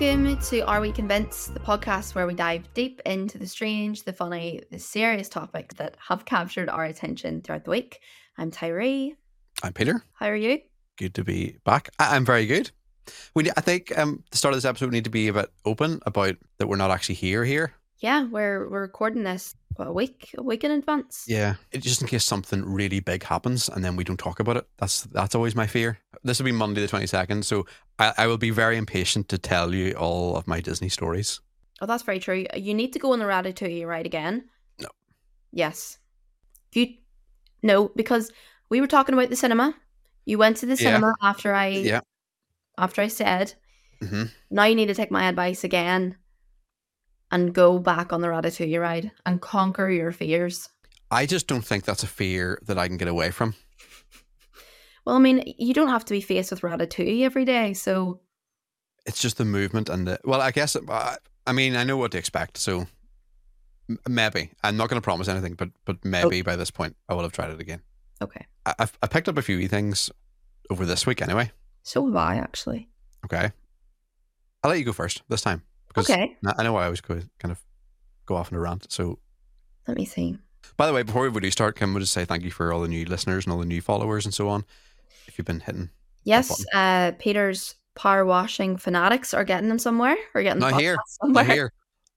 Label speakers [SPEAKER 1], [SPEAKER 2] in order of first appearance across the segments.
[SPEAKER 1] Welcome to Are We Convinced, the podcast where we dive deep into the strange, the funny, the serious topics that have captured our attention throughout the week. I'm Tyree.
[SPEAKER 2] I'm Peter.
[SPEAKER 1] How are you?
[SPEAKER 2] Good to be back. I- I'm very good. We, I think, um, the start of this episode we need to be a bit open about that we're not actually here here.
[SPEAKER 1] Yeah, we're we're recording this a week, a week in advance.
[SPEAKER 2] Yeah, it, just in case something really big happens and then we don't talk about it. That's that's always my fear. This will be Monday the twenty second, so I, I will be very impatient to tell you all of my Disney stories.
[SPEAKER 1] Oh, that's very true. You need to go on the Ratatouille ride again.
[SPEAKER 2] No.
[SPEAKER 1] Yes. You no, because we were talking about the cinema. You went to the
[SPEAKER 2] Yeah.
[SPEAKER 1] cinema after I
[SPEAKER 2] Yeah.
[SPEAKER 1] after I said.
[SPEAKER 2] hmm
[SPEAKER 1] Now you need to take my advice again and go back on the Ratatouille ride and conquer your fears.
[SPEAKER 2] I just don't think that's a fear that I can get away from.
[SPEAKER 1] Well, I mean, you don't have to be faced with Ratatouille every day, so
[SPEAKER 2] It's just the movement and the well. I guess uh, I mean I know what to expect, so maybe I'm not going to promise anything, but but maybe by this point I will have tried it again.
[SPEAKER 1] okay.
[SPEAKER 2] I, I've I picked up a few things over this week anyway.
[SPEAKER 1] So have I actually.
[SPEAKER 2] Okay, I'll let you go first this time because
[SPEAKER 1] Okay.
[SPEAKER 2] I know I always go kind of go off on a rant. So
[SPEAKER 1] Let me see.
[SPEAKER 2] by the way, before we do start, can we just say thank you for all the new listeners and all the new followers and so on. If you've been hitting,
[SPEAKER 1] Yes, uh Peter's power washing fanatics are getting them somewhere. Or getting
[SPEAKER 2] Not here.
[SPEAKER 1] somewhere.
[SPEAKER 2] not here,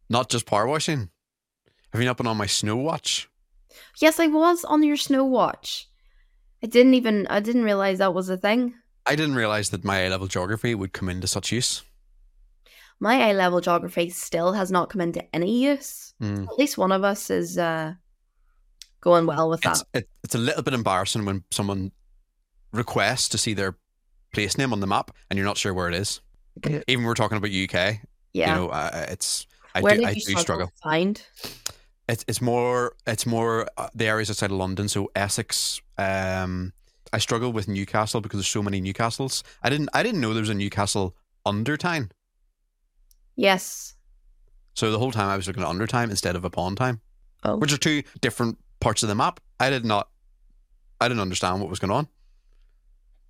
[SPEAKER 2] not just power washing. Have you not been on my snow watch?
[SPEAKER 1] Yes, I was on your snow watch. I didn't even I didn't realize that was a thing.
[SPEAKER 2] I didn't realize that my A level geography would come into such use.
[SPEAKER 1] My A level geography still has not come into any use.
[SPEAKER 2] Mm.
[SPEAKER 1] At least one of us is uh going well with that.
[SPEAKER 2] It's it, it's a little bit embarrassing when someone requests to see their place name on the map and you're not sure where it is. Even we're talking about UK,
[SPEAKER 1] yeah.
[SPEAKER 2] you know, uh, it's I
[SPEAKER 1] Where
[SPEAKER 2] do
[SPEAKER 1] did
[SPEAKER 2] I
[SPEAKER 1] you
[SPEAKER 2] do struggle.
[SPEAKER 1] to find?
[SPEAKER 2] It's it's more it's more uh, the areas outside of London. So Essex. Um, I struggle with Newcastle because there's so many Newcastles. I didn't I didn't know there was a Newcastle under Tyne.
[SPEAKER 1] Yes.
[SPEAKER 2] So the whole Tyne I was looking at under Tyne instead of upon time,
[SPEAKER 1] Oh.
[SPEAKER 2] which are two different parts of the map. I did not I didn't understand what was going on.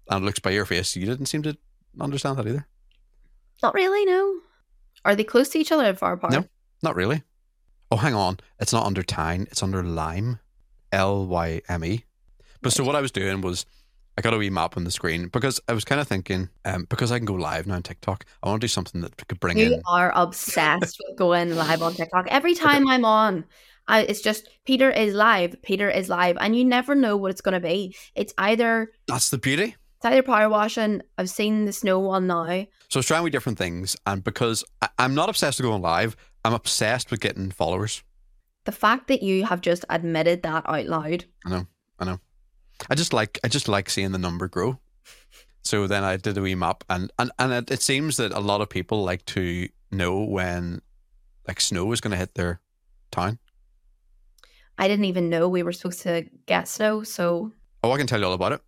[SPEAKER 2] And it looks by your face, you didn't seem to understand that either.
[SPEAKER 1] Not really, no. Are they close to each other or far apart?
[SPEAKER 2] No. Not really. Oh, hang on. It's not under Tyne. It's under Lyme. L Y M E. But so what I was doing was I got a wee map on the screen because I was kind of thinking, um, because I can go live now on TikTok, I want to do something that could bring
[SPEAKER 1] You
[SPEAKER 2] in.
[SPEAKER 1] are obsessed with going live on TikTok. Every time I'm on, I, it's just Peter is live, Peter is live, and you never know what it's going to be. It's either
[SPEAKER 2] That's the beauty.
[SPEAKER 1] it's either power washing. I've seen the snow one now.
[SPEAKER 2] So I was trying with different things, and because I, I'm not obsessed with going live, I'm obsessed with getting followers.
[SPEAKER 1] The fact that you have just admitted that out loud.
[SPEAKER 2] I know, I know. I just like I just like seeing the number grow. So then I did a wee map, and and and it, it seems that a lot of people like to know when like snow is going to hit their town.
[SPEAKER 1] I didn't even know we were supposed to get snow, so
[SPEAKER 2] Oh, I can tell you all about it.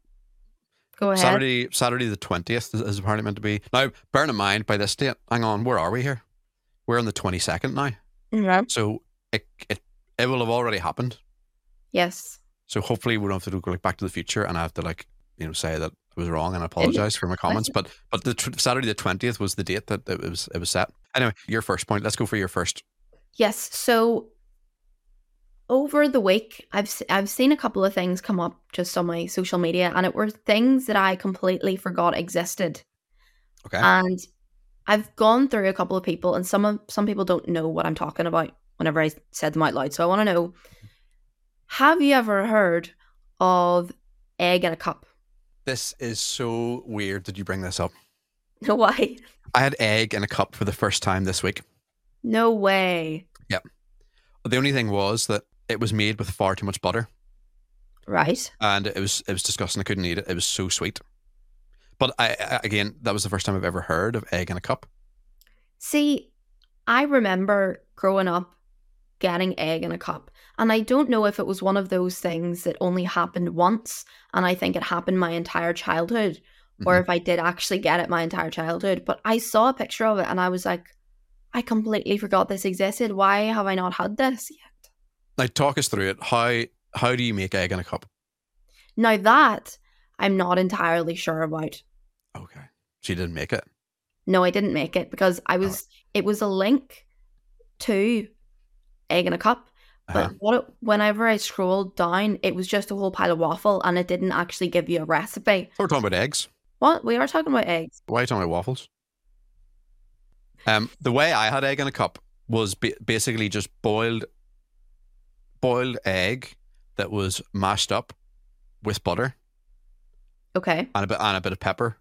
[SPEAKER 1] go ahead.
[SPEAKER 2] Saturday, Saturday the twentieth is, apparently meant to be. Now, bear in mind by this date, hang on, where are we here? We're on the twenty second now,
[SPEAKER 1] Yeah.
[SPEAKER 2] so it it it will have already happened.
[SPEAKER 1] Yes.
[SPEAKER 2] So hopefully we don't have to go like Back to the Future and I have to like you know say that I was wrong and I apologize for my comments. But but the tw- Saturday the twentieth was the date that it was it was set. Anyway, your first point. Let's go for your first.
[SPEAKER 1] Yes. So over the week, I've I've seen a couple of things come up just on my social media, and it were things that I completely forgot existed.
[SPEAKER 2] Okay.
[SPEAKER 1] And I've gone through a couple of people, and some of some people don't know what I'm talking about whenever I said them out loud. So I want to know: Have you ever heard of egg in a cup?
[SPEAKER 2] this is so weird Did you bring this up.
[SPEAKER 1] No way.
[SPEAKER 2] I had egg in a cup for the first time this week.
[SPEAKER 1] No way. Yep.
[SPEAKER 2] The only thing was that it was made with far too much butter.
[SPEAKER 1] Right.
[SPEAKER 2] and it was it was disgusting. I couldn't eat it. It was so sweet. But I, I again, that was the first time I've ever heard of egg in a cup.
[SPEAKER 1] See, I remember growing up getting egg in a cup. And I don't know if it was one of those things that only happened once and I think it happened my entire childhood or
[SPEAKER 2] Mhm.
[SPEAKER 1] if I did actually get it my entire childhood. But I saw a picture of it and I was like, I completely forgot this existed. Why have I not had this yet?
[SPEAKER 2] Now talk us through it. How how do you make egg in a cup?
[SPEAKER 1] Now that I'm not entirely sure about.
[SPEAKER 2] Okay, so you didn't make it.
[SPEAKER 1] No, I didn't make it because I was. It was a link to egg in a cup, but
[SPEAKER 2] Uh-huh.
[SPEAKER 1] what it, whenever I scrolled down, it was just a whole pile of waffle, and it didn't actually give you a recipe.
[SPEAKER 2] We're talking about eggs.
[SPEAKER 1] What we are talking about eggs.
[SPEAKER 2] Why are you talking about waffles? Um, the way I had egg in a cup was ba- basically just boiled, boiled egg that was mashed up with butter
[SPEAKER 1] Okay.
[SPEAKER 2] and a bit and a bit of pepper.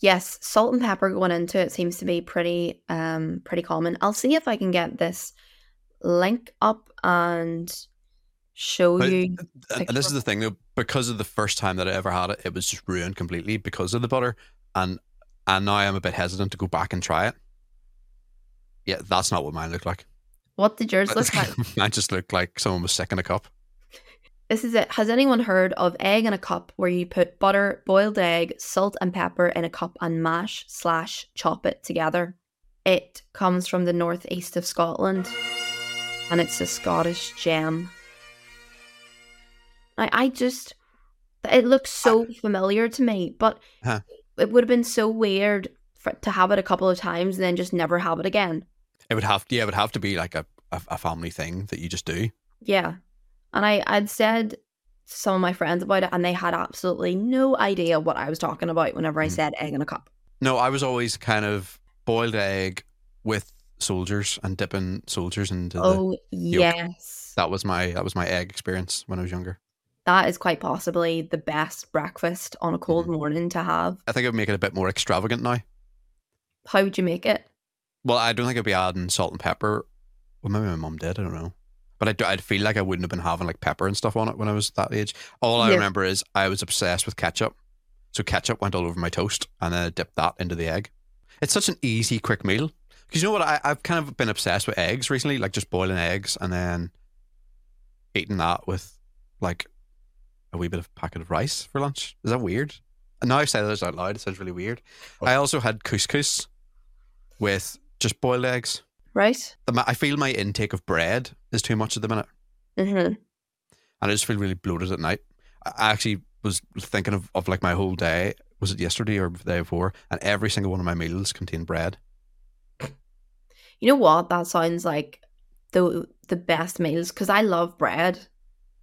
[SPEAKER 1] Yes, salt and pepper going into it seems to be pretty um pretty common. I'll see if I can get this link up and show
[SPEAKER 2] But-
[SPEAKER 1] you.
[SPEAKER 2] And, and this is the thing though, because of the first time that I ever had it, it was just ruined completely because of the butter, and and now I'm a bit hesitant to go back and try it. Yeah, that's not what mine looked like.
[SPEAKER 1] What did yours look like?
[SPEAKER 2] mine just looked like someone was sick in a cup.
[SPEAKER 1] This is it. Has anyone heard of egg in a cup where you put butter, boiled egg, salt and pepper in a cup and mash slash chop it together? It comes from the northeast of Scotland and it's a Scottish gem. I, I just, it looks so familiar to me, but
[SPEAKER 2] Huh.
[SPEAKER 1] it would have been so weird for, to have it a couple of times and then just never have it again.
[SPEAKER 2] It would have, yeah, it would have to be like a, a, a family thing that you just do.
[SPEAKER 1] Yeah. And I, I'd said to some of my friends about it, and they had absolutely no idea what I was talking about whenever I
[SPEAKER 2] Mhm.
[SPEAKER 1] said egg in a cup.
[SPEAKER 2] No, I was always kind of boiled egg with soldiers and dipping soldiers into the.
[SPEAKER 1] Oh, yes.
[SPEAKER 2] That was my that was my egg experience when I was younger.
[SPEAKER 1] That is quite possibly the best breakfast on a cold
[SPEAKER 2] Mhm.
[SPEAKER 1] morning to have.
[SPEAKER 2] I think it would make it a bit more extravagant now.
[SPEAKER 1] How would you make it?
[SPEAKER 2] Well, I don't think I'd be adding salt and pepper. Well, maybe my mum did. I don't know. But I'd, I'd feel like I wouldn't have been having like pepper and stuff on it when I was that age. All I
[SPEAKER 1] Yeah.
[SPEAKER 2] remember is I was obsessed with ketchup. So ketchup went all over my toast and then I dipped that into the egg. It's such an easy, quick meal. Because you know what? I, I've kind of been obsessed with eggs recently, like just boiling eggs and then eating that with like a wee bit of packet of rice for lunch. Is that weird? And now I say this out loud, it sounds really weird. I also had couscous with just boiled eggs.
[SPEAKER 1] Right?
[SPEAKER 2] The I feel my intake of bread is too much at the minute,
[SPEAKER 1] Mm-hmm.
[SPEAKER 2] and I just feel really bloated at night. I I actually was thinking of, of like my whole day. Was it yesterday or the day before? And every single one of my meals contained bread.
[SPEAKER 1] You know what? That sounds like the the best meals because I love bread.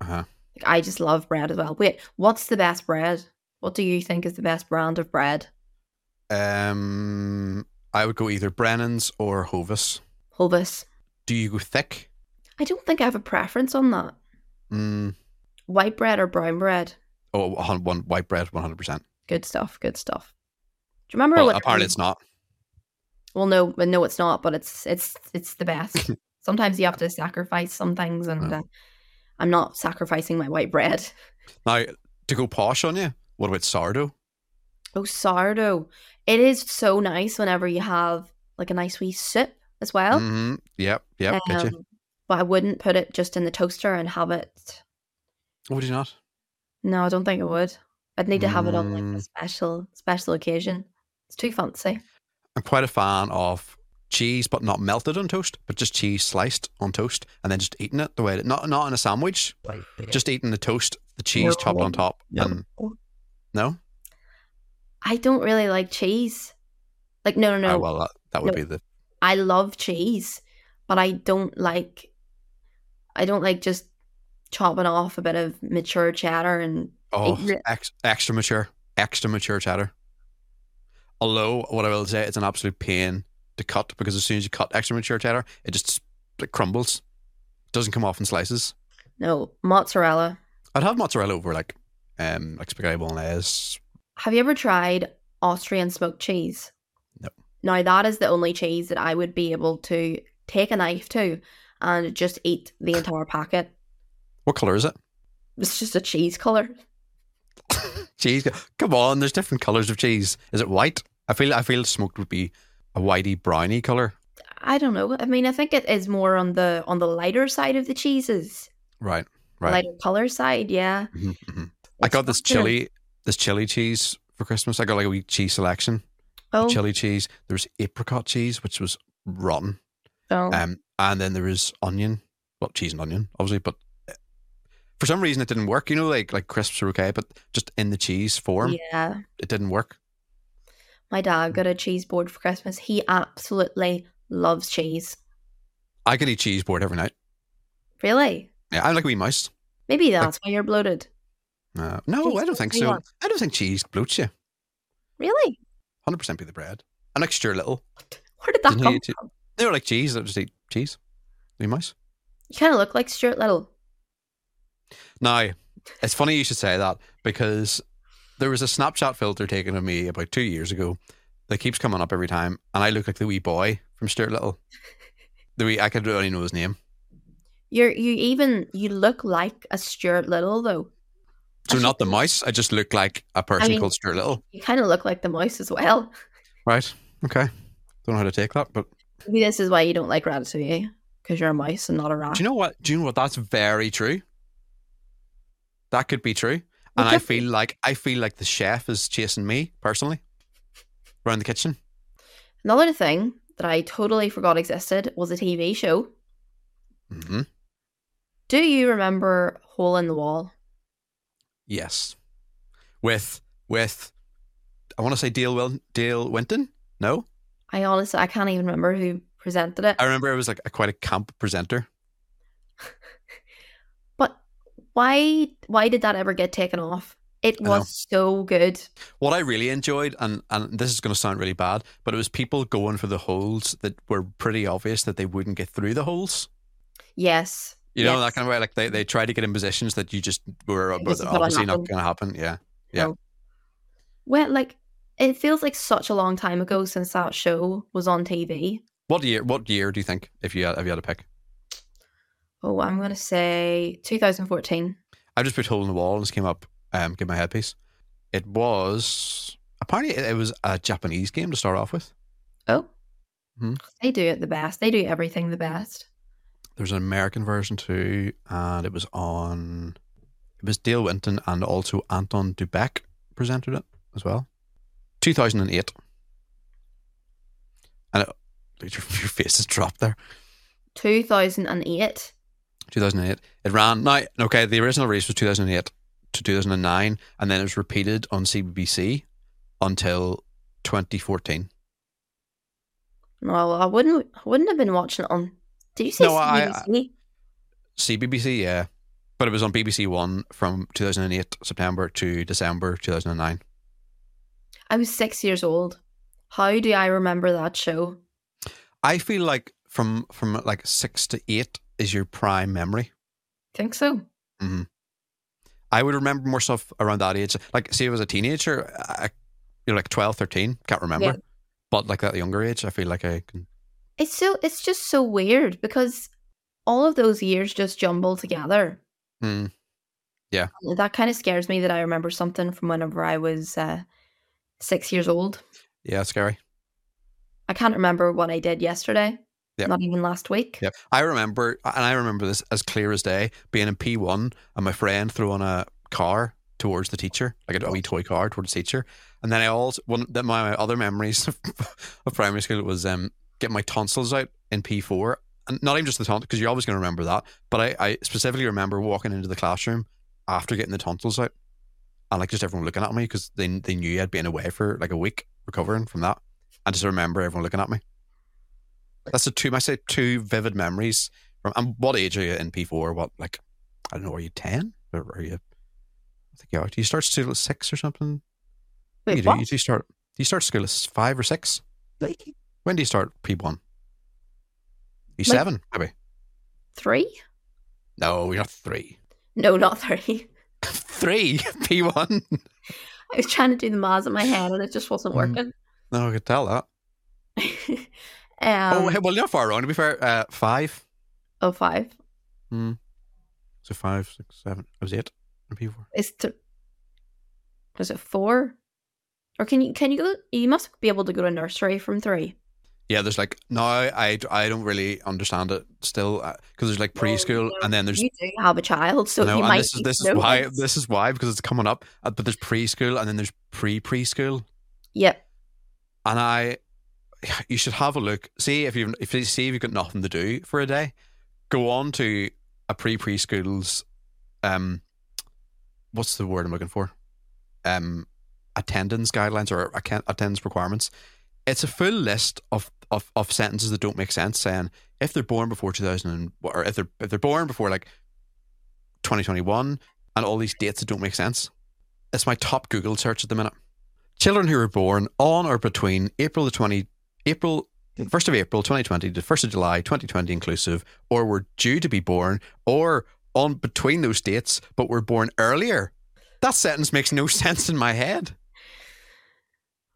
[SPEAKER 2] Uh-huh.
[SPEAKER 1] Like I just love bread as well. Wait, what's the best bread? What do you think is the best brand of bread?
[SPEAKER 2] Um, I would go either Brennan's or Hovis.
[SPEAKER 1] Hovis.
[SPEAKER 2] Do you go thick?
[SPEAKER 1] I don't think I have a preference on that.
[SPEAKER 2] Mm,
[SPEAKER 1] White bread or brown bread?
[SPEAKER 2] oh, one, one white bread, one hundred percent.
[SPEAKER 1] Good stuff. Good stuff. Do you remember?
[SPEAKER 2] Well,
[SPEAKER 1] when-
[SPEAKER 2] apparently it's not.
[SPEAKER 1] Well, no, but no, it's not. But it's it's it's the best. Sometimes you have to sacrifice some things, and
[SPEAKER 2] Yeah.
[SPEAKER 1] uh, I'm not sacrificing my white bread.
[SPEAKER 2] Now to go posh on you. What about sourdough?
[SPEAKER 1] Oh, sourdough! It is so nice whenever you have like a nice wee soup as well.
[SPEAKER 2] hmm Yep, yep. get you.
[SPEAKER 1] Um, But I wouldn't put it just in the toaster and have it.
[SPEAKER 2] Would you not?
[SPEAKER 1] No, I don't think I would. I'd need to have it on like a
[SPEAKER 2] Mm.
[SPEAKER 1] special special occasion. It's too fancy.
[SPEAKER 2] I'm quite a fan of cheese, but not melted on toast, but just cheese sliced on toast, and then just eating it the way it not not in a sandwich, just eating the toast, the cheese chopped on top,
[SPEAKER 1] No.
[SPEAKER 2] and no,
[SPEAKER 1] I don't really like cheese. Like no, no, no.
[SPEAKER 2] Oh, well that, that would
[SPEAKER 1] No.
[SPEAKER 2] be the
[SPEAKER 1] I love cheese, but I don't like I don't like just chopping off a bit of mature cheddar and
[SPEAKER 2] oh ex, extra mature, extra mature cheddar. Although what I will say, it's an absolute pain to cut because as soon as you cut extra mature cheddar, it just like crumbles, doesn't come off in slices.
[SPEAKER 1] no mozzarella.
[SPEAKER 2] I'd have mozzarella over like um like spaghetti bolognese.
[SPEAKER 1] Have you ever tried Austrian smoked cheese?
[SPEAKER 2] No.
[SPEAKER 1] Now that is the only cheese that I would be able to take a knife to and just eat the entire packet.
[SPEAKER 2] What color is it?
[SPEAKER 1] It's just a cheese color.
[SPEAKER 2] cheese. Come on, there's different colors of cheese. Is it white? I feel I feel smoked would be a whitey browny color.
[SPEAKER 1] I don't know. I mean, I think it is more on the on the lighter side of the cheeses,
[SPEAKER 2] Right, right.
[SPEAKER 1] lighter color side. Yeah,
[SPEAKER 2] Mhm, mhm. I got this chili, this chili cheese for Christmas. I got like a wee cheese selection.
[SPEAKER 1] Oh,
[SPEAKER 2] Chili cheese. There was apricot cheese, which was rotten.
[SPEAKER 1] oh.
[SPEAKER 2] Um, and then there was onion. Well, cheese and onion, obviously, but uh, for some reason it didn't work. You know, like like crisps are okay, but just in the cheese form,
[SPEAKER 1] yeah.
[SPEAKER 2] it didn't work.
[SPEAKER 1] My dad got a cheese board for Christmas. He absolutely loves cheese.
[SPEAKER 2] I could eat cheese board every night.
[SPEAKER 1] Really?
[SPEAKER 2] Yeah, I'm like a wee mouse.
[SPEAKER 1] Maybe that's why you're bloated.
[SPEAKER 2] Uh, no,
[SPEAKER 1] Cheese
[SPEAKER 2] I don't think so. I don't think cheese bloats you.
[SPEAKER 1] Really?
[SPEAKER 2] 100% be the bread. Like Stuart Little.
[SPEAKER 1] Where did that
[SPEAKER 2] Didn't
[SPEAKER 1] come from?
[SPEAKER 2] They were like cheese. I just eat cheese. Wee mouse.
[SPEAKER 1] You kind of look like Stuart Little.
[SPEAKER 2] Now, it's funny you should say that because there was a Snapchat filter taken of me about two years ago that keeps coming up every time, and I look like the wee boy from Stuart Little. The wee, I could only know his name.
[SPEAKER 1] You're you even you look like a Stuart Little though.
[SPEAKER 2] So not the mouse. I just look like a person
[SPEAKER 1] mean-
[SPEAKER 2] called Stuart Little.
[SPEAKER 1] You kind of look like the mouse as well.
[SPEAKER 2] Right. Okay. Don't know how to take that, but
[SPEAKER 1] Maybe this is why you don't like Ratatouille eh? because you're a mouse and not a rat.
[SPEAKER 2] do you know what? Do you know what? That's very true. That could be true. And I feel like I feel like the chef is chasing me personally around the kitchen.
[SPEAKER 1] Another thing that I totally forgot existed was a TV show.
[SPEAKER 2] hmm
[SPEAKER 1] Do you remember Hole in the Wall?
[SPEAKER 2] Yes. With with I want to say Dale Wil- Dale Winton. No,
[SPEAKER 1] I honestly I can't even remember who presented it.
[SPEAKER 2] I remember it was like a, quite a camp presenter.
[SPEAKER 1] But why why did that ever get taken off? It was so good.
[SPEAKER 2] What I really enjoyed, and and this is going to sound really bad, but it was people going for the holes that were pretty obvious that they wouldn't get through the holes.
[SPEAKER 1] Yes.
[SPEAKER 2] You know
[SPEAKER 1] Yes.
[SPEAKER 2] that kind of way. Like they, they tried to get in positions that you just were obviously not going to happen. Yeah. Yeah.
[SPEAKER 1] No. Well, like it feels like such a long time ago since that show was on TV.
[SPEAKER 2] What year? What year do you think? If you had, if you had a pick,
[SPEAKER 1] Oh, I'm gonna say 2014.
[SPEAKER 2] I just put hole in the wall and this came up. Um, give my headpiece. It was apparently it, it was a Japanese game to start off with.
[SPEAKER 1] Oh,
[SPEAKER 2] Mhm.
[SPEAKER 1] they do it the best. They do everything the best.
[SPEAKER 2] There's an American version too, and it was on. It was Dale Winton and also Anton Du Beke presented it as well. 2008. And it, your, your face has dropped there.
[SPEAKER 1] 2008.
[SPEAKER 2] 2008. It ran. Now, okay, the original race was 2008 to 2009, and then it was repeated on CBBC until 2014.
[SPEAKER 1] Well, I wouldn't. I wouldn't have been watching it on. Did you say
[SPEAKER 2] No, I-
[SPEAKER 1] CBBC?
[SPEAKER 2] CBBC, yeah. But it was on BBC One from 2008 September to December 2009.
[SPEAKER 1] I was six years old. How do I remember that show?
[SPEAKER 2] I feel like from from like six to eight is your prime memory.
[SPEAKER 1] I Think so.
[SPEAKER 2] I would remember more stuff around that age. Like, see, I was a teenager, I, you know, like 12, 13, can't remember.
[SPEAKER 1] Yeah.
[SPEAKER 2] But like that younger age, I feel like I can.
[SPEAKER 1] It's so. It's just so weird because all of those years just jumble together.
[SPEAKER 2] Hmm. Yeah.
[SPEAKER 1] That kind of scares me that I remember something from whenever I was uh, six years old.
[SPEAKER 2] Yeah, scary.
[SPEAKER 1] I can't remember what I did yesterday.
[SPEAKER 2] Yeah.
[SPEAKER 1] Not even last week.
[SPEAKER 2] Yeah, I remember, and I remember this as clear as day, being in P one and my friend throwing a car towards the teacher, like a wee toy car towards the teacher, and then I also one that my other memories of, primary school was um getting my tonsils out in P four, and not even just the tonsils because you're always going to remember that, but I, I specifically remember walking into the classroom after getting the tonsils out, and like just everyone looking at me because they they knew I'd been away for like a week recovering from that, and just remember everyone looking at me. That's the two. I say two vivid memories from. And what age are you in P four? What like I don't know. Are you ten or are you? I think you are. Do you start school at six or something?
[SPEAKER 1] Wait,
[SPEAKER 2] you do.
[SPEAKER 1] what?
[SPEAKER 2] You do start. Do you start school at five or six? When do you start P one? You
[SPEAKER 1] Like-
[SPEAKER 2] seven maybe?
[SPEAKER 1] Three?
[SPEAKER 2] No, you're not three.
[SPEAKER 1] No, not three.
[SPEAKER 2] three P one.
[SPEAKER 1] I was trying to do the maths in my head and it just wasn't
[SPEAKER 2] Mm.
[SPEAKER 1] working.
[SPEAKER 2] No, I could tell that.
[SPEAKER 1] um,
[SPEAKER 2] oh, hey, well, you're not far wrong. To be fair, uh, five.
[SPEAKER 1] oh, five.
[SPEAKER 2] So five, six, seven. Was eight in P four.
[SPEAKER 1] Is th- was it four? Or can you can you go? You must be able to go to nursery from three.
[SPEAKER 2] Yeah, there's like now I, I don't really understand it still because there's like preschool and then there's
[SPEAKER 1] you do have a child, so
[SPEAKER 2] no,
[SPEAKER 1] you
[SPEAKER 2] and
[SPEAKER 1] might.
[SPEAKER 2] this is this is
[SPEAKER 1] know
[SPEAKER 2] why
[SPEAKER 1] this.
[SPEAKER 2] this is why because it's coming up. uh, But there's preschool and then there's pre preschool,
[SPEAKER 1] Yep.
[SPEAKER 2] and I you should have a look. See if you if you see if you've got nothing to do for a day, go on to a pre preschool's um, what's the word I'm looking for? Um, attendance guidelines or attendance requirements. It's a full list of, of, of sentences that don't make sense, saying if they're born before 2000 and, or if they're if they're born before like 2021 and all these dates that don't make sense. It's my top Google search at the minute. Children who were born on or between April the 20 April 1st of April 2020 to 1st of July 2020 inclusive or were due to be born or on between those dates but were born earlier. That sentence makes no sense in my head.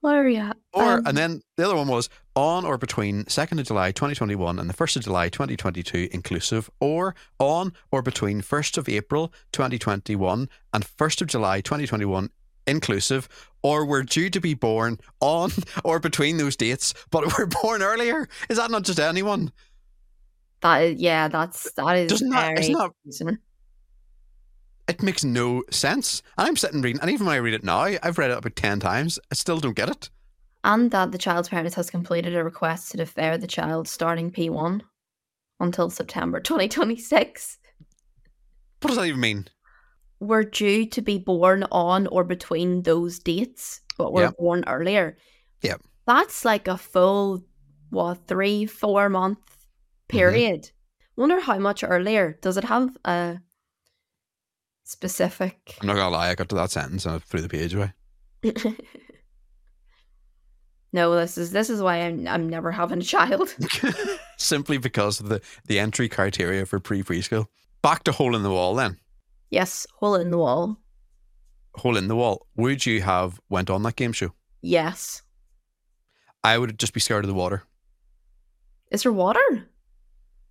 [SPEAKER 1] Where are you at?
[SPEAKER 2] Or
[SPEAKER 1] Um,
[SPEAKER 2] and then the other one was on or between 2nd of July 2021 and the 1st of July 2022 inclusive or on or between 1st of April 2021 and 1st of July 2021 inclusive or were due to be born on or between those dates but were born earlier. Is that not just anyone?
[SPEAKER 1] that is, yeah, that's that is
[SPEAKER 2] Doesn't that-
[SPEAKER 1] very
[SPEAKER 2] isn't that-
[SPEAKER 1] confusing.
[SPEAKER 2] It makes no sense. And I'm sitting reading and even when I read it now, I've read it about 10 times. I still don't get it.
[SPEAKER 1] and that the child's parents has completed a request to defer the child starting P1 until September 2026.
[SPEAKER 2] What does that even mean?
[SPEAKER 1] Were due to be born on or between those dates, but were
[SPEAKER 2] Yep.
[SPEAKER 1] born earlier.
[SPEAKER 2] Yeah.
[SPEAKER 1] That's like a full, what, three, four month
[SPEAKER 2] Mm-hmm.
[SPEAKER 1] period. Wonder how much earlier. Does it have a specific?
[SPEAKER 2] I'm not gonna lie, I got to that sentence and I threw the page away.
[SPEAKER 1] no, this is this is why I'm I'm never having a child.
[SPEAKER 2] Simply because of the, the entry criteria for pre preschool. Back to hole in the wall then.
[SPEAKER 1] Yes, hole in the wall.
[SPEAKER 2] Hole in the wall. Would you have went on that game show?
[SPEAKER 1] Yes.
[SPEAKER 2] I would just be scared of the water.
[SPEAKER 1] Is there water?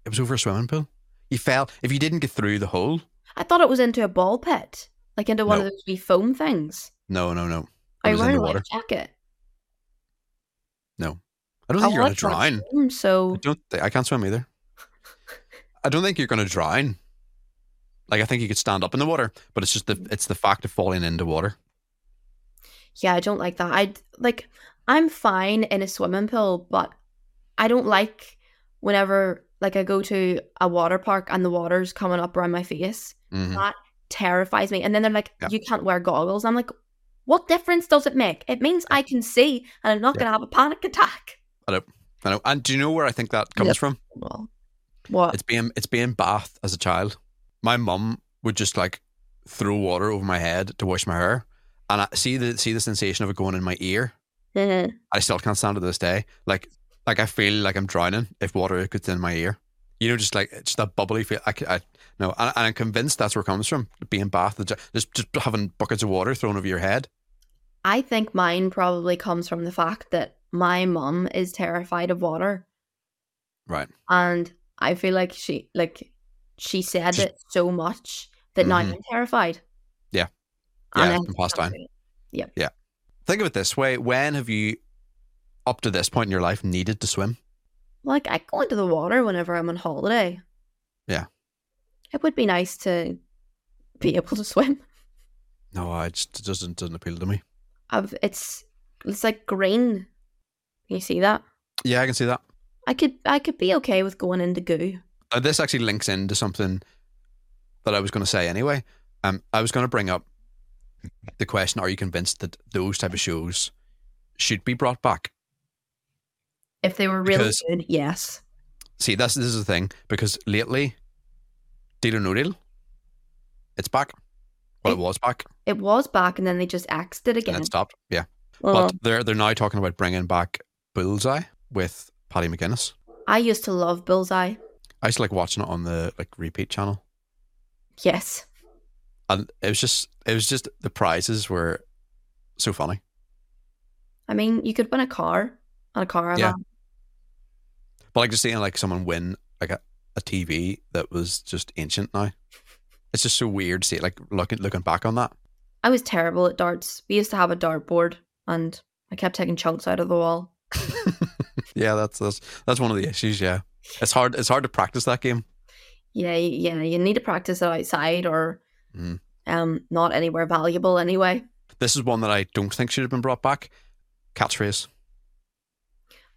[SPEAKER 2] It was over a swimming pool. You fell if you didn't get through the hole.
[SPEAKER 1] I thought it was into a ball pit, like into one
[SPEAKER 2] No.
[SPEAKER 1] of those wee foam things.
[SPEAKER 2] No, no, no. It
[SPEAKER 1] Are you
[SPEAKER 2] was in
[SPEAKER 1] wearing a life
[SPEAKER 2] water.
[SPEAKER 1] jacket?
[SPEAKER 2] No. I don't think you're
[SPEAKER 1] I
[SPEAKER 2] gonna drown.
[SPEAKER 1] swim, so
[SPEAKER 2] I don't thi- I can't swim either. I don't think you're gonna drown. Like I think you could stand up in the water, but it's just the it's the fact of falling into water.
[SPEAKER 1] yeah, I don't like that. I like I'm fine in a swimming pool, but I don't like whenever like I go to a water park and the water's coming up around my face.
[SPEAKER 2] Mhm.
[SPEAKER 1] That terrifies me. And then they're like,
[SPEAKER 2] Yeah.
[SPEAKER 1] you can't wear goggles. I'm like, what difference does it make? It means I can see and I'm not
[SPEAKER 2] Yeah.
[SPEAKER 1] gonna have a panic attack.
[SPEAKER 2] I know. I know. And do you know where I think that comes
[SPEAKER 1] Yep.
[SPEAKER 2] from?
[SPEAKER 1] Well, what?
[SPEAKER 2] It's being it's being bathed as a child. My mum would just like throw water over my head to wash my hair, and I see the see the sensation of it going in my ear.
[SPEAKER 1] Eh.
[SPEAKER 2] I still can't stand it to this day. Like like I feel like I'm drowning if water gets in my ear. You know, just like just that bubbly feel. I, I no, and, and I'm convinced that's where it comes from. Being bathed, just just having buckets of water thrown over your head.
[SPEAKER 1] I think mine probably comes from the fact that my mum is terrified of water.
[SPEAKER 2] Right.
[SPEAKER 1] And I feel like she like she said it so much that now
[SPEAKER 2] Mhm.
[SPEAKER 1] I'm terrified.
[SPEAKER 2] Yeah. Yeah,
[SPEAKER 1] I
[SPEAKER 2] it's been passed
[SPEAKER 1] can't
[SPEAKER 2] down.
[SPEAKER 1] do it.
[SPEAKER 2] Think of it this way: When have you, up to this point in your life, needed to swim?
[SPEAKER 1] Like I go into the water whenever I'm on holiday.
[SPEAKER 2] Yeah.
[SPEAKER 1] It would be nice to be able to swim.
[SPEAKER 2] No, I just it doesn't doesn't appeal to me.
[SPEAKER 1] I've it's it's like green. Can you see that?
[SPEAKER 2] Yeah, I can see that.
[SPEAKER 1] I could I could be okay with going into goo.
[SPEAKER 2] This actually links into something that I was going to say anyway. Um, I was going to bring up the question: Are you convinced that those type of shows should be brought back?
[SPEAKER 1] If they were really
[SPEAKER 2] Because-
[SPEAKER 1] good, yes.
[SPEAKER 2] See, this this is the thing because lately, Deal or No Deal, it's back. Well, it
[SPEAKER 1] It-
[SPEAKER 2] was back
[SPEAKER 1] It was back and then they just axed it
[SPEAKER 2] and
[SPEAKER 1] again.
[SPEAKER 2] it stopped. Yeah,
[SPEAKER 1] Well,
[SPEAKER 2] but they're they're now talking about bringing back Bullseye with Paddy McGuinness.
[SPEAKER 1] I used to love Bullseye.
[SPEAKER 2] I used to like watching it on the like repeat channel,
[SPEAKER 1] Yes.
[SPEAKER 2] and it was just it was just the prizes were so funny.
[SPEAKER 1] I mean, you could win a car on a car.
[SPEAKER 2] Yeah. But like just seeing like someone win like a, a TV that was just ancient now. It's just so weird to see it like looking looking back on that.
[SPEAKER 1] I was terrible at darts. We used to have a dartboard and I kept taking chunks out of the wall.
[SPEAKER 2] yeah, that's that's that's one of the issues, yeah. It's hard it's hard to practice that game.
[SPEAKER 1] Yeah, yeah, you need to practice it outside or
[SPEAKER 2] Mm.
[SPEAKER 1] um not anywhere valuable anyway.
[SPEAKER 2] This is one that I don't think should have been brought back. Catchphrase.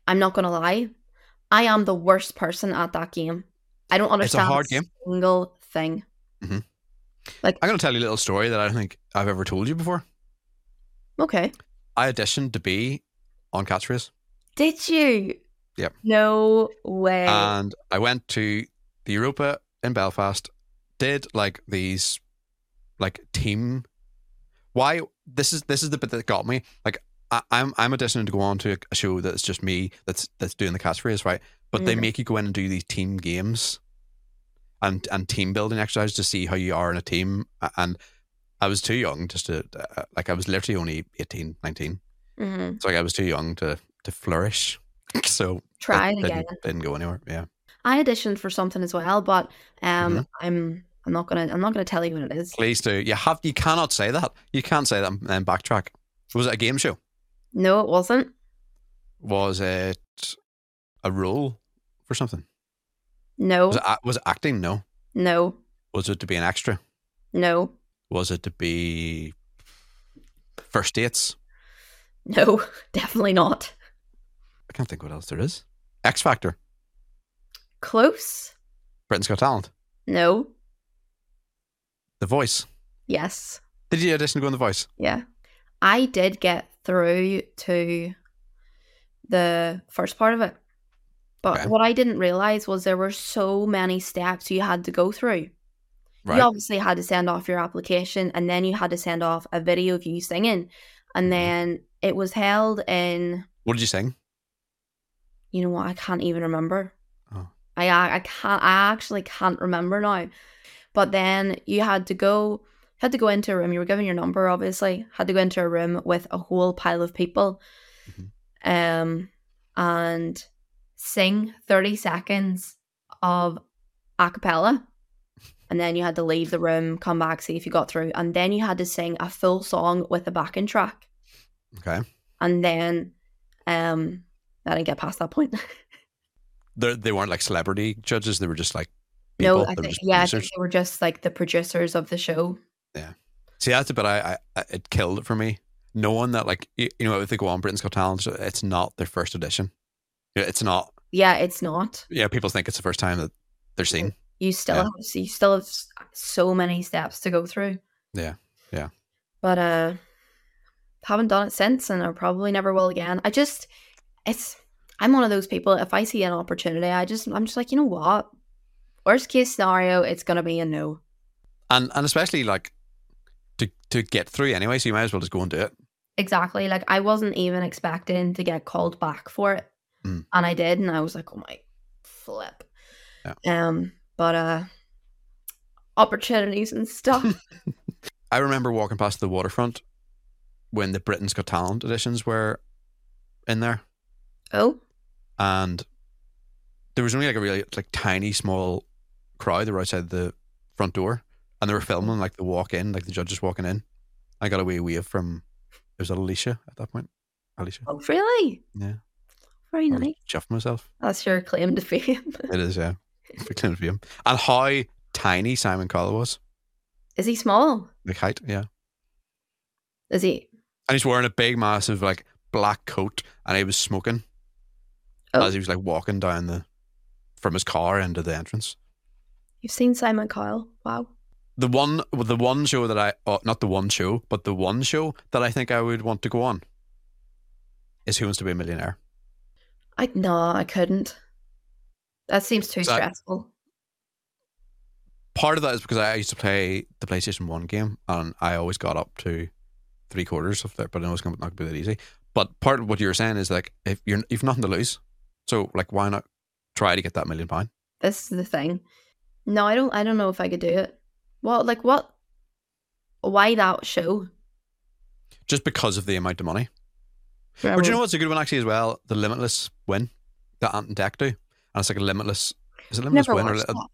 [SPEAKER 1] I'm not gonna lie. I am the worst person at that game. I don't understand
[SPEAKER 2] It's a hard game.
[SPEAKER 1] single thing.
[SPEAKER 2] Like, I'm gonna tell you a little story that I don't think I've ever told you before.
[SPEAKER 1] Okay.
[SPEAKER 2] I auditioned to be on Catchphrase,
[SPEAKER 1] Did you?
[SPEAKER 2] Yep.
[SPEAKER 1] No way.
[SPEAKER 2] and I went to the Europa in Belfast. Did like these, like team. Why this is this is the bit that got me. Like I, I'm I'm auditioning to go on to a show that's just me that's that's doing the catchphrase right, but they
[SPEAKER 1] Mm.
[SPEAKER 2] make you go in and do these team games, and and team building exercises to see how you are in a team. And I was too young just to uh, like I was literally only 18, 19.
[SPEAKER 1] hmm
[SPEAKER 2] So like I was too young to to flourish. So
[SPEAKER 1] Try
[SPEAKER 2] it
[SPEAKER 1] it again.
[SPEAKER 2] didn't, didn't go anywhere. Yeah.
[SPEAKER 1] I auditioned for something as well, but um,
[SPEAKER 2] Mhm.
[SPEAKER 1] I'm I'm not gonna I'm not gonna tell you what it is.
[SPEAKER 2] Please do. You have. You cannot say that. You can't say that and then backtrack. Was it a game show?
[SPEAKER 1] No, it wasn't.
[SPEAKER 2] Was it a role for something?
[SPEAKER 1] No,
[SPEAKER 2] Was it, was it acting? No.
[SPEAKER 1] no,
[SPEAKER 2] Was it to be an extra?
[SPEAKER 1] no,
[SPEAKER 2] Was it to be first dates?
[SPEAKER 1] no. Definitely not.
[SPEAKER 2] I can't think what else there is. X Factor,
[SPEAKER 1] Close.
[SPEAKER 2] Britain's Got Talent,
[SPEAKER 1] No.
[SPEAKER 2] The Voice.
[SPEAKER 1] Yes.
[SPEAKER 2] Did you audition to go on The Voice?
[SPEAKER 1] Yeah. I did get through to the first part of it. But
[SPEAKER 2] Okay.
[SPEAKER 1] what I didn't realize was there were so many steps you had to go through.
[SPEAKER 2] Right.
[SPEAKER 1] You obviously had to send off your application and then you had to send off a video of you singing. And
[SPEAKER 2] Mhm.
[SPEAKER 1] then it was held in,
[SPEAKER 2] What did you sing?
[SPEAKER 1] You know what, I can't even remember.
[SPEAKER 2] Oh.
[SPEAKER 1] I I can't I actually can't remember now. But then you had to go had to go into a room. You were given your number, obviously. Had to go into a room with a whole pile of people,
[SPEAKER 2] Mhm.
[SPEAKER 1] um, and sing thirty seconds of a cappella, and then you had to leave the room, come back, see if you got through, and then you had to sing a full song with a backing track,
[SPEAKER 2] Okay.
[SPEAKER 1] and then, um, I didn't get past that point.
[SPEAKER 2] They're, they weren't like celebrity judges. They were just like people.
[SPEAKER 1] no, I think yeah, I think they were just like the producers of the show.
[SPEAKER 2] Yeah, see, that's a bit I, I, I it killed it for me. Knowing that, like, you, you know, if they go on Britain's Got Talent, it's not their first audition. Yeah, It's not.
[SPEAKER 1] Yeah, it's not.
[SPEAKER 2] Yeah, people think it's the first time that they're seen.
[SPEAKER 1] You still
[SPEAKER 2] Yeah.
[SPEAKER 1] have you still have so many steps to go through.
[SPEAKER 2] Yeah, yeah.
[SPEAKER 1] But uh haven't done it since and I probably never will again. I just it's I'm one of those people if I see an opportunity, I just I'm just like, you know what? Worst case scenario, it's gonna be a no.
[SPEAKER 2] And and especially like to to get through anyway, so you might as well just go and do it.
[SPEAKER 1] Exactly. Like I wasn't even expecting to get called back for it.
[SPEAKER 2] Mm.
[SPEAKER 1] And I did, and I was like, oh my flip. Yeah. Um, but uh opportunities and stuff.
[SPEAKER 2] I remember walking past the waterfront when the Britain's Got Talent editions were in there,
[SPEAKER 1] oh,
[SPEAKER 2] and there was only like a really like tiny small crowd were outside the front door, and they were filming mm-hmm. like the walk in, like the judges walking in. I got a wee wave from it was Alesha at that point. Alesha,
[SPEAKER 1] oh really?
[SPEAKER 2] yeah,
[SPEAKER 1] Very nice.
[SPEAKER 2] chuffing myself.
[SPEAKER 1] That's your claim to fame.
[SPEAKER 2] It is, yeah. For claim to him. And how tiny Simon Cowell was,
[SPEAKER 1] Is he small?
[SPEAKER 2] like height, yeah.
[SPEAKER 1] Is he?
[SPEAKER 2] And he's wearing a big, massive, like black coat, and he was smoking
[SPEAKER 1] Oh.
[SPEAKER 2] as he was like walking down the from his car into the entrance.
[SPEAKER 1] You've seen Simon Cowell? Wow.
[SPEAKER 2] The one, the one show that I, oh, not the one show, but the one show that I think I would want to go on is Who Wants to Be a Millionaire.
[SPEAKER 1] I no, I couldn't. That seems too stressful.
[SPEAKER 2] Part of that is because I used to play the PlayStation One game, and I always got up to three quarters of that, but I know it's not going to be that easy. But part of what you were saying is like if you're you've nothing to lose, so like why not try to get that million pound?
[SPEAKER 1] This is the thing. No, I don't. I don't know if I could do it. What? Like what? Why that show?
[SPEAKER 2] Just because of the amount of money.
[SPEAKER 1] Remember-
[SPEAKER 2] But you know what's a good one actually as well? The Limitless Win that Ant and Dec do, and it's like a limitless. Is it limitless
[SPEAKER 1] Never
[SPEAKER 2] win or?
[SPEAKER 1] that.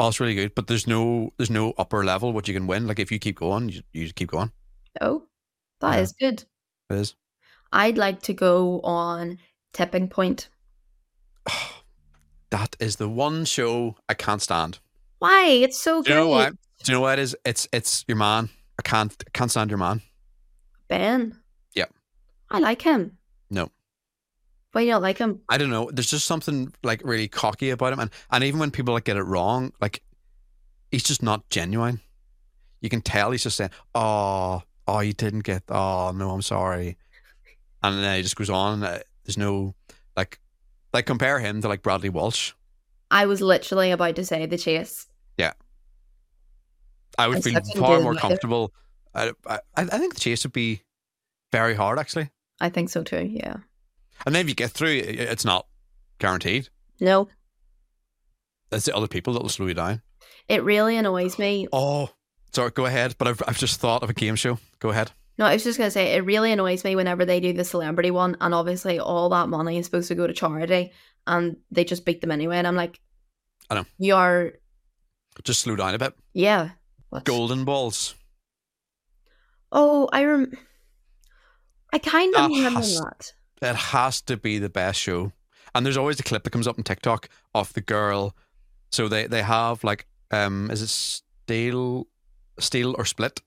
[SPEAKER 2] Oh, it's really good, but there's no there's no upper level what you can win. Like if you keep going, you, you just keep going.
[SPEAKER 1] Oh, that is
[SPEAKER 2] Yeah.
[SPEAKER 1] good.
[SPEAKER 2] It is.
[SPEAKER 1] I'd like to go on Tipping Point.
[SPEAKER 2] That is the one show I can't stand.
[SPEAKER 1] Why? It's so
[SPEAKER 2] Do you know
[SPEAKER 1] good.
[SPEAKER 2] Do you know what it is? It's it's your man. I can't I can't stand your man.
[SPEAKER 1] Ben.
[SPEAKER 2] Yep.
[SPEAKER 1] I like him.
[SPEAKER 2] No.
[SPEAKER 1] Why you don't like him?
[SPEAKER 2] I don't know. There's just something like really cocky about him, and and even when people like get it wrong, like he's just not genuine. You can tell he's just saying, "Oh, "Oh, you didn't get. Oh no, I'm sorry." And then he just goes on. Uh, there's no like, like compare him to like Bradley Walsh.
[SPEAKER 1] I was literally about to say the chase. Yeah.
[SPEAKER 2] I would
[SPEAKER 1] I
[SPEAKER 2] feel far more comfortable. I, I I think the chase would be very hard actually.
[SPEAKER 1] I think so too. Yeah.
[SPEAKER 2] And then if you get through, it's not guaranteed.
[SPEAKER 1] No,
[SPEAKER 2] It's the other people that will slow you down.
[SPEAKER 1] it really annoys me.
[SPEAKER 2] Oh, sorry, go ahead. But I've, I've just thought of a game show. Go ahead.
[SPEAKER 1] No, I was just gonna say it really annoys me whenever they do the celebrity one, and obviously all that money is supposed to go to charity, and they just beat them anyway. And I'm like,
[SPEAKER 2] I know.
[SPEAKER 1] you are,
[SPEAKER 2] Just slow down a bit.
[SPEAKER 1] yeah. What?
[SPEAKER 2] Golden balls.
[SPEAKER 1] Oh, I rem. I kind of
[SPEAKER 2] That
[SPEAKER 1] remember
[SPEAKER 2] has-
[SPEAKER 1] that.
[SPEAKER 2] It has to be the best show. And there's always a clip that comes up on TikTok of the girl. So they, they have like um is it steal steal or split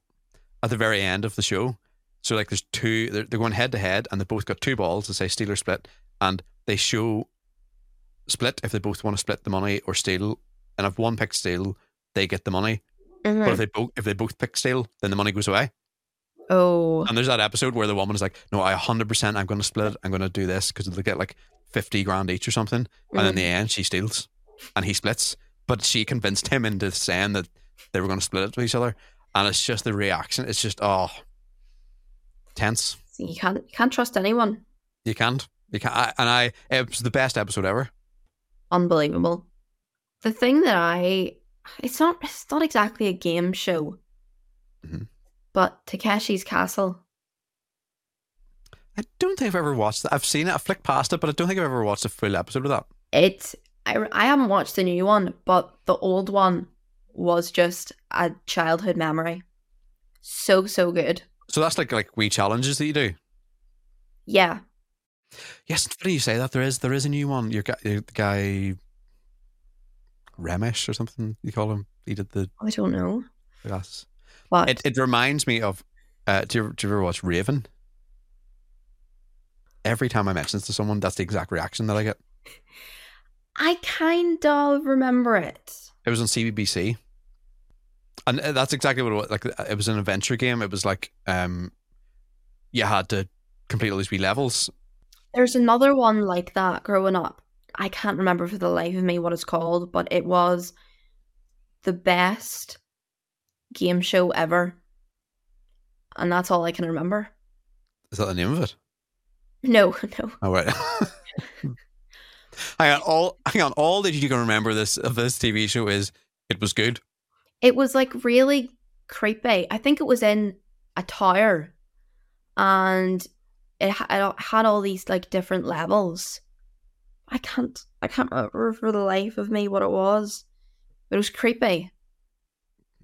[SPEAKER 2] at the very end of the show. So like there's two they're, they're going head to head and they've both got two balls that say steal or split and they show split if they both want to split the money or steal and if one picks steal they get the money
[SPEAKER 1] Mhm.
[SPEAKER 2] but if they both if they both pick steal then the money goes away
[SPEAKER 1] Oh,
[SPEAKER 2] and there's that episode where the woman is like, "No, I 100 percent I'm going to split. it. I'm going to do this because they'll get like 50 grand each or something." And in the end, she steals, and he splits. But she convinced him into saying that they were going to split it with each other, and it's just the reaction. It's just oh, tense.
[SPEAKER 1] You can't you can't trust anyone.
[SPEAKER 2] You can't. You can't. I, and I, it was the best episode ever.
[SPEAKER 1] Unbelievable. The thing that I, it's not it's not exactly a game show,
[SPEAKER 2] Mhm.
[SPEAKER 1] but Takeshi's Castle.
[SPEAKER 2] I don't think I've ever watched that. I've seen it. I flicked past it, but I don't think I've ever watched a full episode of that.
[SPEAKER 1] It's I I haven't watched the new one, but the old one was just a childhood memory. So so good.
[SPEAKER 2] So that's like like wee challenges that you do.
[SPEAKER 1] Yeah,
[SPEAKER 2] Yes, it's funny you say that. There is there is a new one. Your guy, the guy Ramesh or something you call him. He did the
[SPEAKER 1] I don't know.
[SPEAKER 2] glasses.
[SPEAKER 1] What?
[SPEAKER 2] It it reminds me of. Uh, do, you, do you ever watch Raven? Every time I mention this to someone, that's the exact reaction that I get.
[SPEAKER 1] I kind of remember it.
[SPEAKER 2] It was on CBBC, and uh, that's exactly what it was. Like it was an adventure game. It was like um, you had to complete all these wee levels.
[SPEAKER 1] There's another one like that growing up. I can't remember for the life of me what it's called, but it was the best game show ever. And that's all I can remember.
[SPEAKER 2] Is that the name of it?
[SPEAKER 1] No, no.
[SPEAKER 2] Oh right. hang on, all hang on. All that you can remember this of this TV show is it was good.
[SPEAKER 1] It was like really creepy. I think it was in a tower and it ha- it had all these like different levels. I can't I can't remember for the life of me what it was. But it was creepy.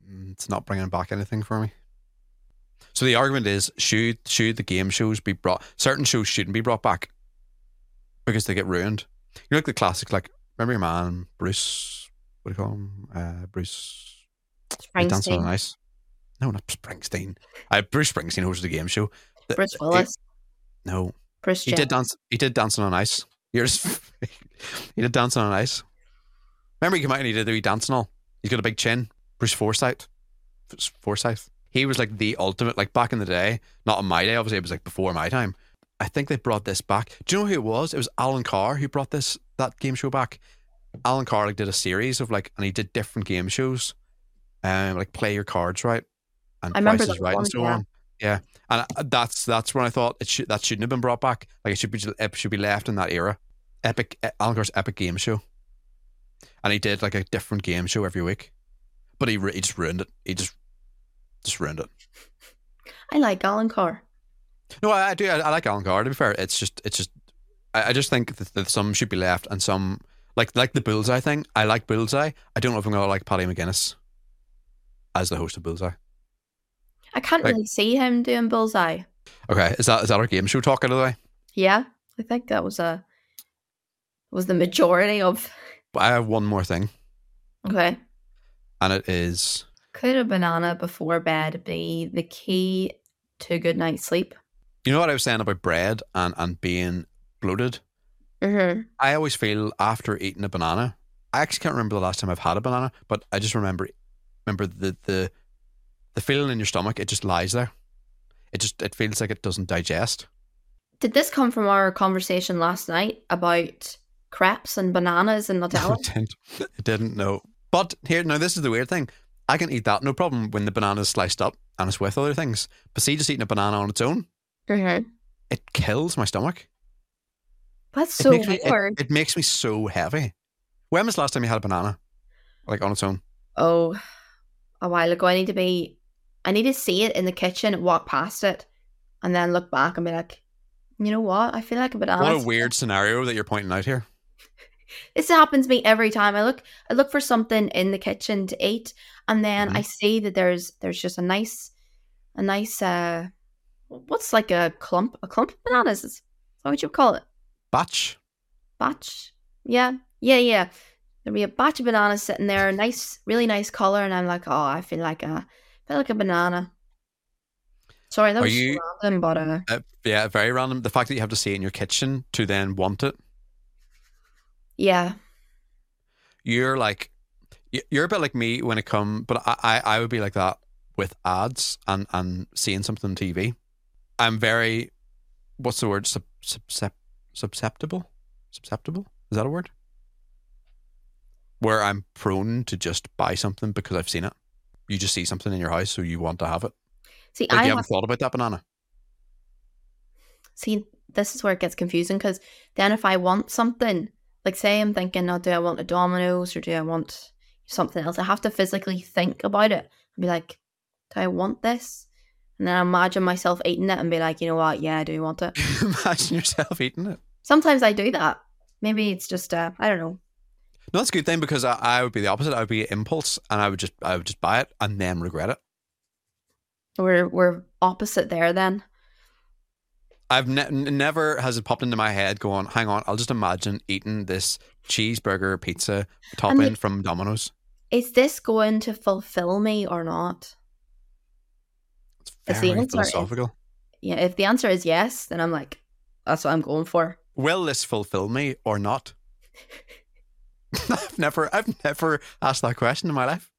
[SPEAKER 2] Mm, It's not bringing back anything for me. So the argument is should should the game shows be brought? Certain shows shouldn't be brought back because they get ruined. You know, like the classic, like remember your man Bruce? What do you call him? Uh, Bruce. He danced on ice. No, not Springsteen. Uh, Bruce Springsteen hosted the game show.
[SPEAKER 1] Bruce Willis,
[SPEAKER 2] no,
[SPEAKER 1] Bruce.
[SPEAKER 2] he did dance. He did dancing on ice. Yours. he did dancing on ice. Remember, he came out and he did the wee dancing all. He's got a big chin. Bruce Forsyth. Forsyth. He was like the ultimate. Like back in the day, not in my day. Obviously, it was like before my time. I think they brought this back. Do you know who it was? It was Alan Carr who brought this that game show back. Alan Carr like did a series of like, and he did different game shows, um, like play your cards right, and
[SPEAKER 1] I remember
[SPEAKER 2] Price is
[SPEAKER 1] that
[SPEAKER 2] Right
[SPEAKER 1] one,
[SPEAKER 2] and so
[SPEAKER 1] yeah.
[SPEAKER 2] on. Yeah, and I- that's that's when I thought it should that shouldn't have been brought back. Like it should be it should be left in that era. Epic Alan Carr's epic game show, and he did like a different game show every week, but he, he just ruined it. He just just ruined it.
[SPEAKER 1] I like Alan Carr.
[SPEAKER 2] No, I, I do. I, I like Alan Carr. To be fair, it's just it's just I, I just think that, that some should be left and some like like the Bullseye thing. I like Bullseye. I don't know if I'm gonna like Paddy McGuinness as the host of Bullseye.
[SPEAKER 1] I can't
[SPEAKER 2] Like-
[SPEAKER 1] really see him doing Bullseye.
[SPEAKER 2] Okay, is that is that our game show talk out of the way?
[SPEAKER 1] Yeah, I think that was a was the majority of.
[SPEAKER 2] But I have one more thing,
[SPEAKER 1] Okay,
[SPEAKER 2] and it is
[SPEAKER 1] could a banana before bed be the key to good night's sleep?
[SPEAKER 2] you know what I was saying about bread and and being bloated.
[SPEAKER 1] Mm-hmm.
[SPEAKER 2] I always feel after eating a banana. I actually can't remember the last time I've had a banana, but I just remember remember the the the feeling in your stomach. It just lies there, it just it feels like it doesn't digest.
[SPEAKER 1] Did this come from our conversation last night about crepes and bananas and
[SPEAKER 2] No,
[SPEAKER 1] Nutella?
[SPEAKER 2] it didn't. It didn't. No. But here, now this is the weird thing. I can eat that no problem when the banana's sliced up and it's with other things. But see, just eating a banana on its own,
[SPEAKER 1] Mhm.
[SPEAKER 2] it kills my stomach.
[SPEAKER 1] That's
[SPEAKER 2] It
[SPEAKER 1] so
[SPEAKER 2] makes me, it- it makes me so heavy. When was the last time you had a banana, like on its own?
[SPEAKER 1] oh, a while ago. I need to be. I need to see it in the kitchen, walk past it, and then look back and be like, you know what? I feel like a banana.
[SPEAKER 2] What a weird scenario that you're pointing out here.
[SPEAKER 1] This happens to me every time. I look I look for something in the kitchen to eat and then I see that there's there's just a nice a nice uh what's like a clump a clump of bananas is what you call it?
[SPEAKER 2] Batch.
[SPEAKER 1] Batch? Yeah. Yeah, yeah. There'll be a batch of bananas sitting there, nice really nice colour, and I'm like, oh, I feel like a I feel like a banana. Sorry, that
[SPEAKER 2] Are
[SPEAKER 1] was
[SPEAKER 2] you-
[SPEAKER 1] random, but uh
[SPEAKER 2] Uh, yeah, very random. The fact that you have to see it in your kitchen to then want it.
[SPEAKER 1] yeah.
[SPEAKER 2] You're like, you're a bit like me when it come, but I, I, I would be like that with ads and and seeing something on TV. I'm very, what's the word? Sub, subsep, susceptible. Susceptible is that a word? Where I'm prone to just buy something because I've seen it. You just see something in your house, so you want to have it.
[SPEAKER 1] See,
[SPEAKER 2] Like
[SPEAKER 1] I
[SPEAKER 2] you
[SPEAKER 1] have
[SPEAKER 2] haven't thought about that banana.
[SPEAKER 1] See, this is where it gets confusing because then if I want something, like say I'm thinking, oh, do I want a Domino's or do I want something else? I have to physically think about it and be like, do I want this? And then I imagine myself eating it and be like, you know what? Yeah, I do want it.
[SPEAKER 2] Imagine yourself eating it.
[SPEAKER 1] Sometimes I do that. Maybe it's just, uh, I don't know.
[SPEAKER 2] No, that's a good thing because I, I would be the opposite. I would be impulse, and I would just I would just buy it and then regret it.
[SPEAKER 1] We're we're opposite there then.
[SPEAKER 2] I've ne- never has it popped into my head going, hang on, I'll just imagine eating this cheeseburger pizza topping
[SPEAKER 1] like-
[SPEAKER 2] from Domino's.
[SPEAKER 1] Is this going to fulfill me or not?
[SPEAKER 2] It's
[SPEAKER 1] Is the
[SPEAKER 2] very
[SPEAKER 1] answer is-
[SPEAKER 2] philosophical.
[SPEAKER 1] Yeah, if the answer is yes, then I'm like, that's what I'm going for.
[SPEAKER 2] Will this fulfill me or not? I've never I've never asked that question in my life.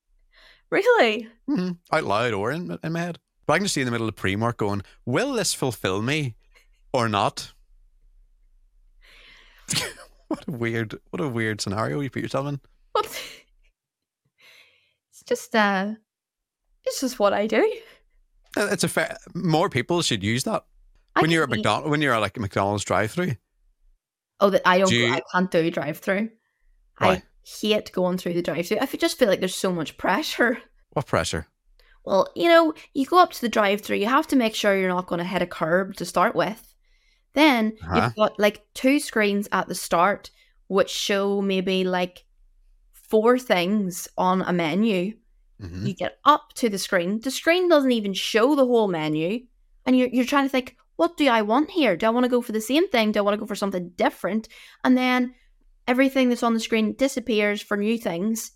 [SPEAKER 1] Really?
[SPEAKER 2] hmm Out loud or in, in my head. But I can just see in the middle of Primark going, will this fulfill me or not? what a weird what a weird scenario you put yourself in.
[SPEAKER 1] What? It's just uh it's just what I do.
[SPEAKER 2] Uh, It's a fair more people should use that.
[SPEAKER 1] I
[SPEAKER 2] when you're at
[SPEAKER 1] eat-
[SPEAKER 2] McDonald when you're at like a McDonald's drive through.
[SPEAKER 1] Oh, that I don't.
[SPEAKER 2] Do you-
[SPEAKER 1] I can't do drive through.
[SPEAKER 2] Why?
[SPEAKER 1] I hate going through the drive through. I just feel like there's so much pressure.
[SPEAKER 2] What pressure?
[SPEAKER 1] Well, you know, you go up to the drive through, you have to make sure you're not going to hit a curb to start with. Then
[SPEAKER 2] Uh-huh.
[SPEAKER 1] you've got like two screens at the start which show maybe like four things on a menu.
[SPEAKER 2] hmm
[SPEAKER 1] You get up to the screen. The screen doesn't even show the whole menu. And you're, you're trying to think, what do I want here? Do I want to go for the same thing? Do I want to go for something different? And then everything that's on the screen disappears for new things.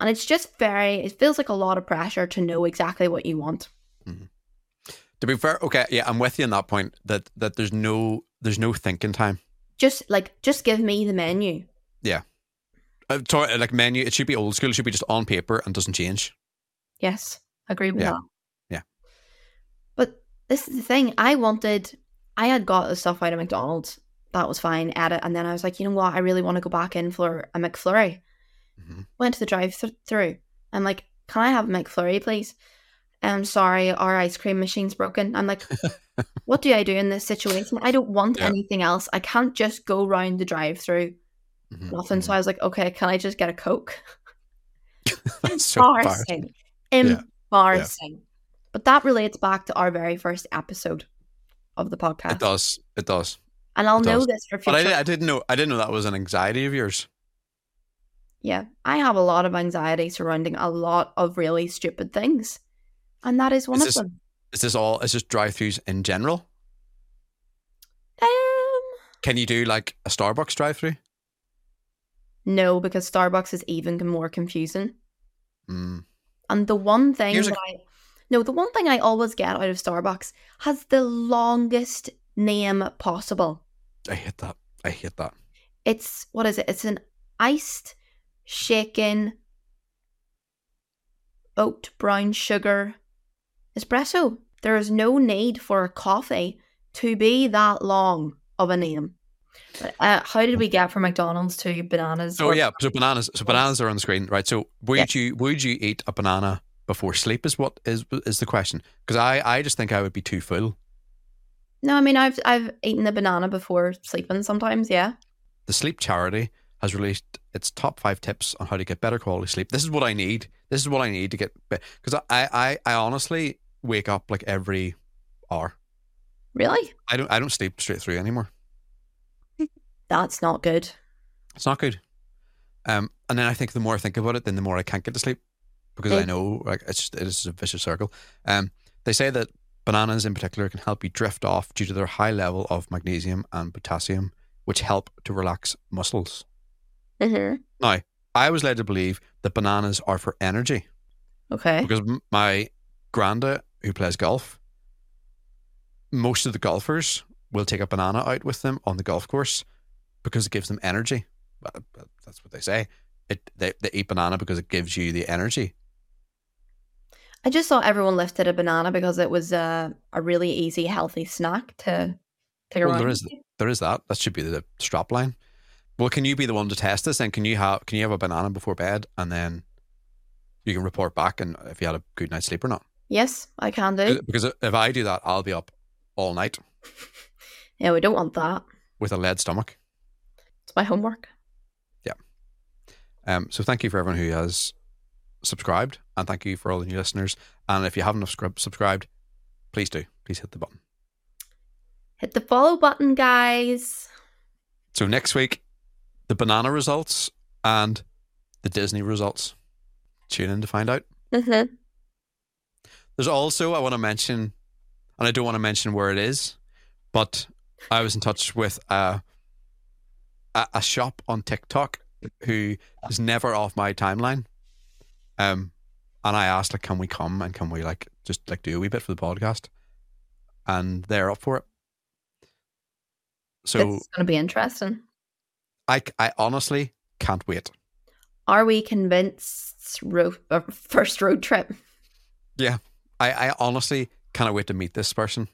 [SPEAKER 1] And it's just very, it feels like a lot of pressure to know exactly what you want.
[SPEAKER 2] To be fair, okay, yeah, I'm with you on that point that that there's no there's no thinking time.
[SPEAKER 1] Just like, just give me the menu.
[SPEAKER 2] Uh, to- like menu, it should be old school. It should be just on paper and doesn't change.
[SPEAKER 1] Yes, agree with
[SPEAKER 2] Yeah.
[SPEAKER 1] that.
[SPEAKER 2] Yeah.
[SPEAKER 1] But this is the thing. I wanted, I had got the stuff out of McDonald's. That was fine, ate it. And then I was like, you know what? I really want to go back in for a McFlurry.
[SPEAKER 2] Mhm.
[SPEAKER 1] Went to the drive th- through. I'm like, can I have a McFlurry, please? I'm sorry, our ice cream machine's broken. I'm like, what do I do in this situation? I don't want
[SPEAKER 2] Yeah.
[SPEAKER 1] anything else. I can't just go round the drive through.
[SPEAKER 2] Mhm,
[SPEAKER 1] Nothing. So I was like, okay, can I just get a Coke?
[SPEAKER 2] So embarrassing.
[SPEAKER 1] embarrassing.
[SPEAKER 2] Yeah.
[SPEAKER 1] Embarrassing. But that relates back to our very first episode of the podcast.
[SPEAKER 2] It does. It does.
[SPEAKER 1] And I'll know this for
[SPEAKER 2] But
[SPEAKER 1] future.
[SPEAKER 2] I, I didn't know. I didn't know that was an anxiety of yours.
[SPEAKER 1] yeah, I have a lot of anxiety surrounding a lot of really stupid things. And that is one
[SPEAKER 2] Is
[SPEAKER 1] of
[SPEAKER 2] this-
[SPEAKER 1] them.
[SPEAKER 2] Is this all? Is this drive-throughs in general?
[SPEAKER 1] Um,
[SPEAKER 2] Can you do like a Starbucks drive-through?
[SPEAKER 1] no, because Starbucks is even more confusing.
[SPEAKER 2] Mm.
[SPEAKER 1] And the one thing
[SPEAKER 2] Here's a-
[SPEAKER 1] that I no, the one thing I always get out of Starbucks has the longest name possible.
[SPEAKER 2] I hate that. I hate that.
[SPEAKER 1] It's what is it? It's an iced shaken oat brown sugar espresso. There is no need for a coffee to be that long of a name. Uh, how did we get from McDonald's to bananas? Or-
[SPEAKER 2] yeah, so bananas. So bananas are on the screen, right? So would you would you eat a banana before sleep? Is what is is the question? Because I I just think I would be too full.
[SPEAKER 1] No, I mean I've I've eaten a banana before sleeping sometimes. Yeah.
[SPEAKER 2] The Sleep Charity has released its top five tips on how to get better quality sleep. This is what I need. This is what I need to get because I, I I honestly wake up like every hour.
[SPEAKER 1] Really?
[SPEAKER 2] I don't I don't sleep straight through anymore.
[SPEAKER 1] That's not good.
[SPEAKER 2] It's not good. Um, and then I think the more I think about it, then the more I can't get to sleep because I
[SPEAKER 1] Mm.
[SPEAKER 2] know like it's just, it is a vicious circle. Um, they say that bananas in particular can help you drift off due to their high level of magnesium and potassium, which help to relax muscles.
[SPEAKER 1] Mm-hmm.
[SPEAKER 2] Now, I was led to believe that bananas are for energy
[SPEAKER 1] Okay.
[SPEAKER 2] because my granda, who plays golf, most of the golfers will take a banana out with them on the golf course because it gives them energy. Well, That's what they say. It they, they eat banana because it gives you the energy.
[SPEAKER 1] I just thought everyone lifted a banana because it was a a really easy, healthy snack to take
[SPEAKER 2] Well,
[SPEAKER 1] around.
[SPEAKER 2] there is there is that. That should be the strap line. Well, can you be the one to test this? And can you have can you have a banana before bed and then you can report back and if you had a good night's sleep or not?
[SPEAKER 1] Yes, I can do.
[SPEAKER 2] Because if I do that, I'll be up all night
[SPEAKER 1] Yeah, we don't want that.
[SPEAKER 2] with a lead stomach.
[SPEAKER 1] It's my homework. Yeah.
[SPEAKER 2] Um, so thank you for everyone who has subscribed, and thank you for all the new listeners. And if you haven't subscribed, please do. Please hit the button.
[SPEAKER 1] Hit the follow button, guys.
[SPEAKER 2] So next week, the banana results and the Disney results. Tune in to find out.
[SPEAKER 1] Mm-hmm.
[SPEAKER 2] There's also I want to mention, and I don't want to mention where it is, but I was in touch with a a, a shop on TikTok who is never off my timeline. Um, and I asked like, can we come and can we like just like do a wee bit for the podcast? And they're up for it. So
[SPEAKER 1] it's going to be interesting.
[SPEAKER 2] I I honestly can't wait.
[SPEAKER 1] Are we convinced? Road, uh, first road trip.
[SPEAKER 2] Yeah, I I honestly cannot wait to meet this person.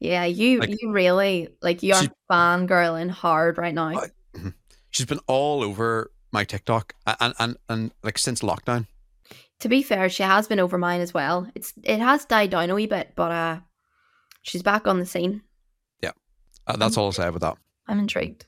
[SPEAKER 1] Yeah, you
[SPEAKER 2] Like-
[SPEAKER 1] you really like you are
[SPEAKER 2] She-
[SPEAKER 1] fangirling hard right now.
[SPEAKER 2] I- She's been all over my TikTok and, and, and like since lockdown.
[SPEAKER 1] To be fair, she has been over mine as well. It's it has died down a wee bit, but uh, she's back on the scene.
[SPEAKER 2] Uh, that's all I'll say about that.
[SPEAKER 1] I'm intrigued.